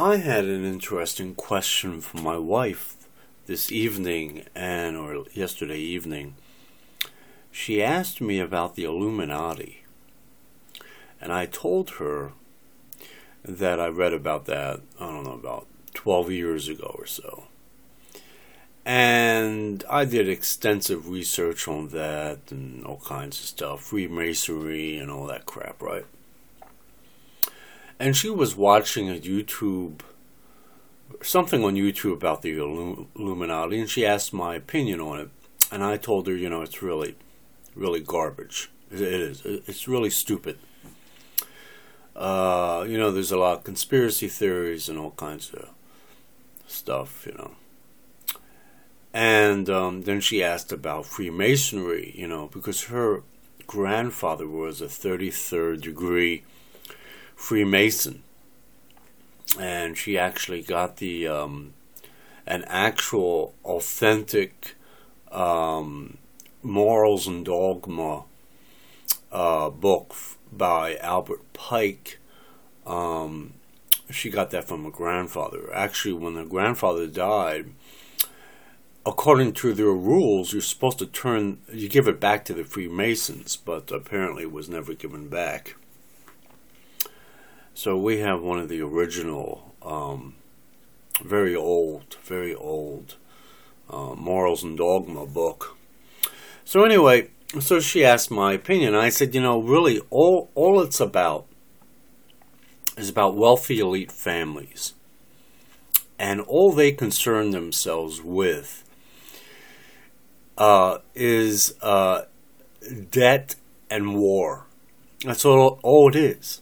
I had an interesting question from my wife this evening and or yesterday evening. She asked me about the Illuminati. And I told her that I read about that, I don't know, about 12 years ago or so. And I did extensive research on that and all kinds of stuff, Freemasonry and all that crap, right? And she was watching a YouTube something on YouTube about the Illuminati, and she asked my opinion on it, and I told her, you know, it's really, really garbage. It is. It's really stupid. Uh, you know, there's a lot of conspiracy theories and all kinds of stuff, you know. And um, then she asked about Freemasonry, you know, because her grandfather was a 33rd degree Freemason, and she actually got the um, an actual authentic um, morals and dogma uh, book by Albert Pike. Um, she got that from her grandfather. Actually, when her grandfather died, according to their rules, you're supposed to turn, you give it back to the Freemasons, but apparently it was never given back. So we have one of the original, um, very old, very old uh, Morals and Dogma book. So anyway, so she asked my opinion. I said, you know, really, all all it's about is about wealthy elite families, and all they concern themselves with uh, is uh, debt and war. That's all all it is.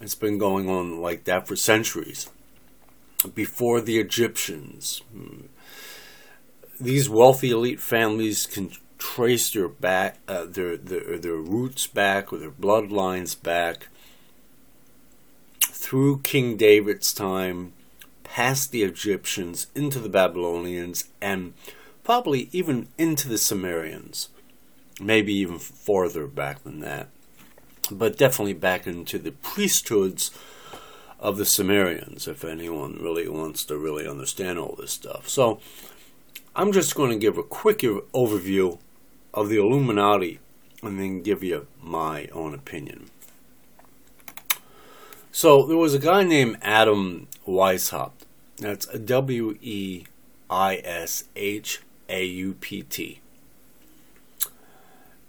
It's been going on like that for centuries. Before the Egyptians, hmm, these wealthy elite families can trace their back, uh, their, their their roots back or their bloodlines back through King David's time, past the Egyptians, into the Babylonians, and probably even into the Sumerians, maybe even farther back than that but definitely back into the priesthoods of the Sumerians, if anyone really wants to really understand all this stuff. So, I'm just going to give a quick overview of the Illuminati and then give you my own opinion. So, there was a guy named Adam Weishaupt. That's W E I S H A U P T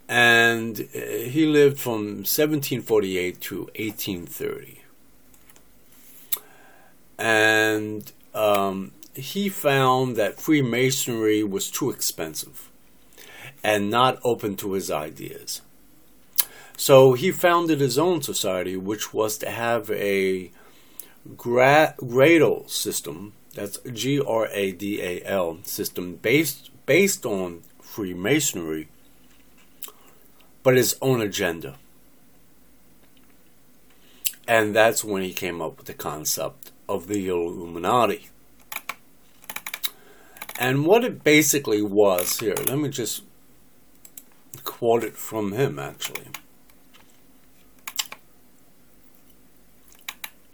and uh, he lived from 1748 to 1830. And um, he found that Freemasonry was too expensive and not open to his ideas. So he founded his own society, which was to have a gra- gradal system, that's G R A D A L system, based, based on Freemasonry but his own agenda. And that's when he came up with the concept of the Illuminati. And what it basically was here, let me just quote it from him actually.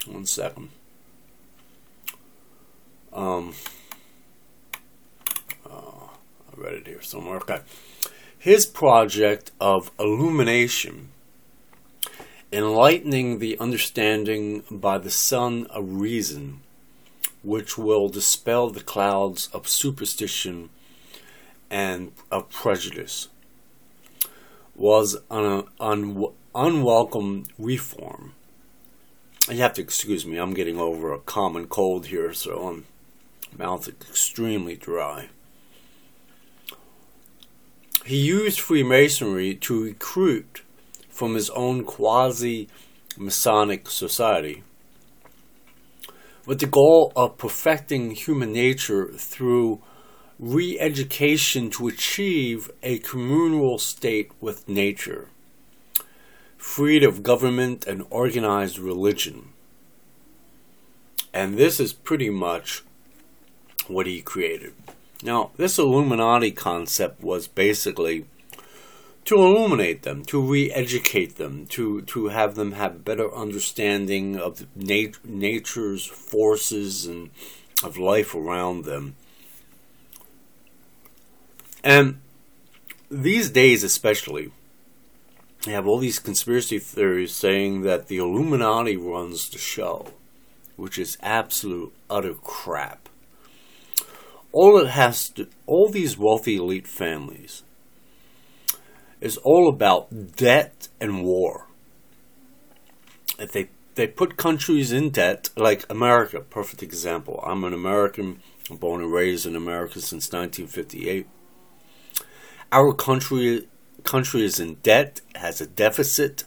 One second. Um, oh, I read it here somewhere. Okay his project of illumination, enlightening the understanding by the sun of reason, which will dispel the clouds of superstition and of prejudice, was an un- unwelcome reform. You have to excuse me, I'm getting over a common cold here, so my mouth extremely dry. He used Freemasonry to recruit from his own quasi Masonic society with the goal of perfecting human nature through re education to achieve a communal state with nature, freed of government and organized religion. And this is pretty much what he created. Now, this Illuminati concept was basically to illuminate them, to re-educate them, to to have them have better understanding of nat- nature's forces and of life around them. And these days, especially, you have all these conspiracy theories saying that the Illuminati runs the show, which is absolute utter crap. All it has to, all these wealthy elite families, is all about debt and war. If they they put countries in debt, like America, perfect example. I'm an American, born and raised in America since 1958. Our country country is in debt, has a deficit,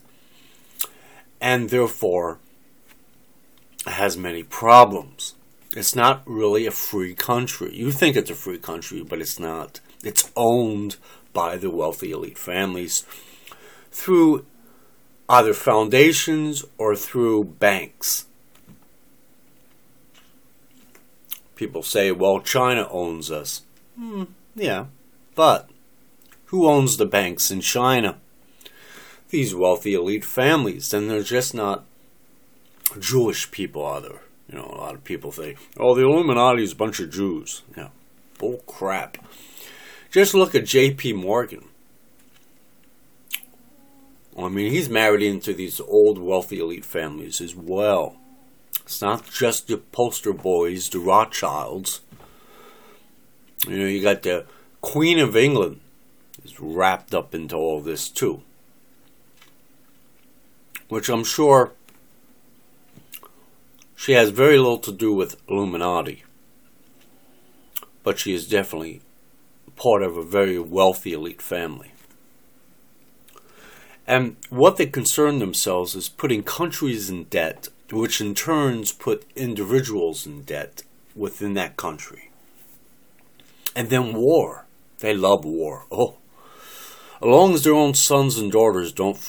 and therefore has many problems. It's not really a free country. You think it's a free country, but it's not. It's owned by the wealthy elite families through either foundations or through banks. People say, well, China owns us. Hmm, yeah, but who owns the banks in China? These wealthy elite families, and they're just not Jewish people are either. You know, a lot of people say, oh, the Illuminati is a bunch of Jews. Yeah, bull crap. Just look at J.P. Morgan. I mean, he's married into these old wealthy elite families as well. It's not just the poster boys, the Rothschilds. You know, you got the Queen of England is wrapped up into all this too. Which I'm sure she has very little to do with Illuminati. But she is definitely part of a very wealthy elite family. And what they concern themselves is putting countries in debt, which in turns put individuals in debt within that country. And then war. They love war. Oh. As long as their own sons and daughters don't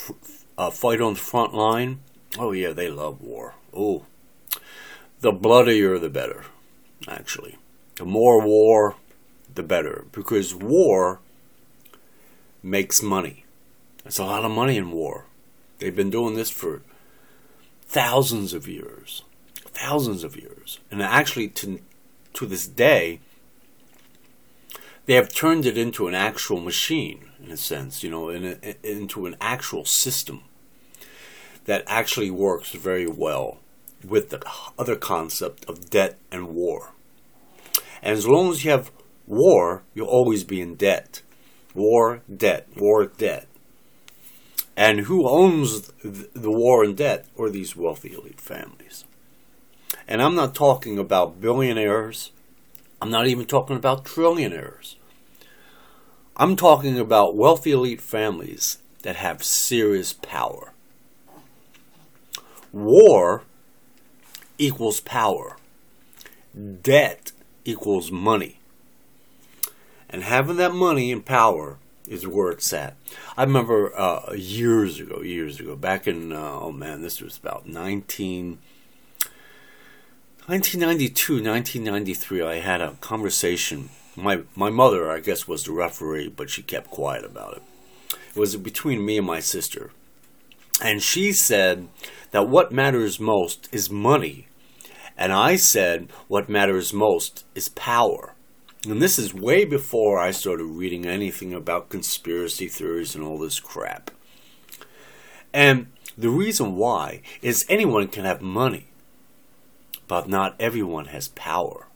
uh, fight on the front line, oh yeah, they love war. Oh. The bloodier the better, actually. The more war, the better because war makes money. There's a lot of money in war. They've been doing this for thousands of years, thousands of years, and actually to to this day, they have turned it into an actual machine in a sense, you know, in a, into an actual system that actually works very well with the other concept of debt and war. And as long as you have war, you'll always be in debt. War, debt, war, debt. And who owns the war and debt? are these wealthy elite families. And I'm not talking about billionaires. I'm not even talking about trillionaires. I'm talking about wealthy elite families that have serious power. War equals power. Debt equals money. And having that money and power is where it's at. I remember uh, years ago, years ago, back in, uh, oh man, this was about 19, 1992, 1993, I had a conversation. My, my mother, I guess, was the referee, but she kept quiet about it. It was between me and my sister. And she said that what matters most is money. And I said what matters most is power. And this is way before I started reading anything about conspiracy theories and all this crap. And the reason why is anyone can have money, but not everyone has power.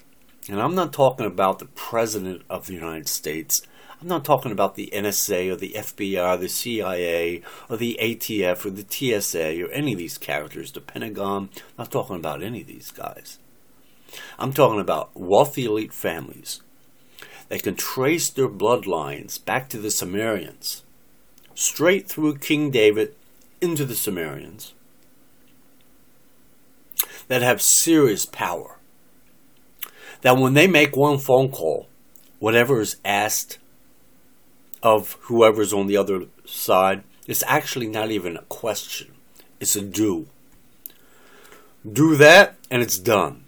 And I'm not talking about the President of the United States. I'm not talking about the NSA or the FBI or the CIA or the ATF or the TSA or any of these characters, the Pentagon. I'm not talking about any of these guys. I'm talking about wealthy elite families they can trace their bloodlines back to the Sumerians, straight through King David into the Sumerians, that have serious power. That when they make one phone call, whatever is asked of whoever's on the other side, it's actually not even a question. It's a do. Do that, and it's done.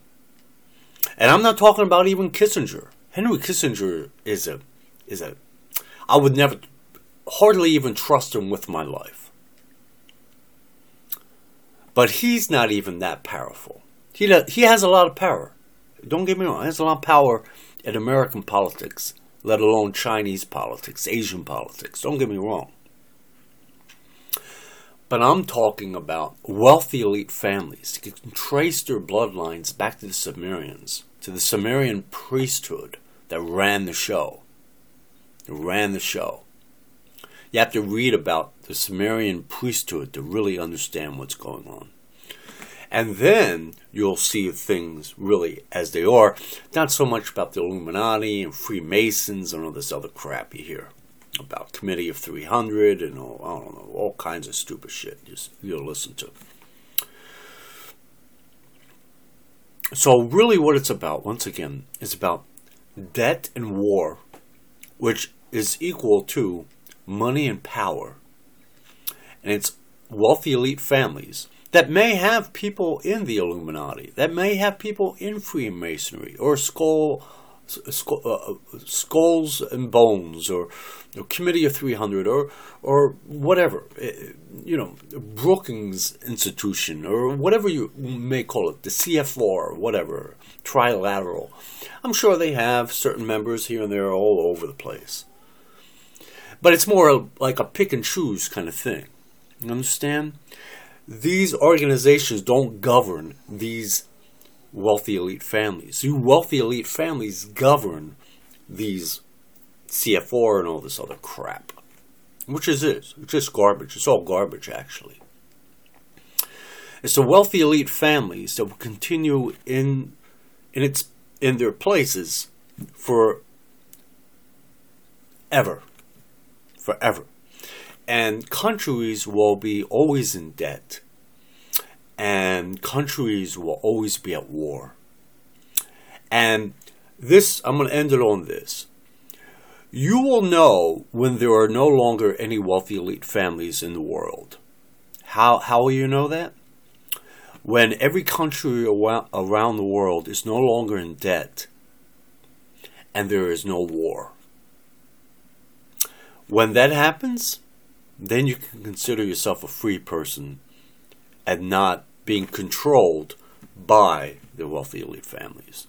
And I'm not talking about even Kissinger. Henry Kissinger is a is a I would never hardly even trust him with my life. But he's not even that powerful. He, does, he has a lot of power. Don't get me wrong, he has a lot of power in American politics, let alone Chinese politics, Asian politics. Don't get me wrong. But I'm talking about wealthy elite families. You can trace their bloodlines back to the Sumerians, to the Sumerian priesthood that ran the show. That ran the show. You have to read about the Sumerian priesthood to really understand what's going on. And then you'll see things really as they are, not so much about the Illuminati and Freemasons and all this other crap you hear about Committee of 300 and all, I don't know, all kinds of stupid shit just you'll listen to. So really what it's about, once again, is about debt and war, which is equal to money and power. And it's wealthy elite families that may have people in the Illuminati, that may have people in Freemasonry or skull, skull uh, skulls and bones or, Committee of 300 or or whatever, eh, you know, Brookings Institution or whatever you may call it, the CFR whatever, trilateral. I'm sure they have certain members here and there all over the place. But it's more like a pick and choose kind of thing. You understand? These organizations don't govern these wealthy elite families. You wealthy elite families govern these CFR and all this other crap. Which is this? It's just garbage. It's all garbage, actually. It's the wealthy elite families that will continue in in its in their places for ever forever. And countries will be always in debt. And countries will always be at war. And this, I'm going to end it on this. You will know when there are no longer any wealthy elite families in the world. How, how will you know that? When every country around the world is no longer in debt and there is no war. When that happens, then you can consider yourself a free person and not being controlled by the wealthy elite families.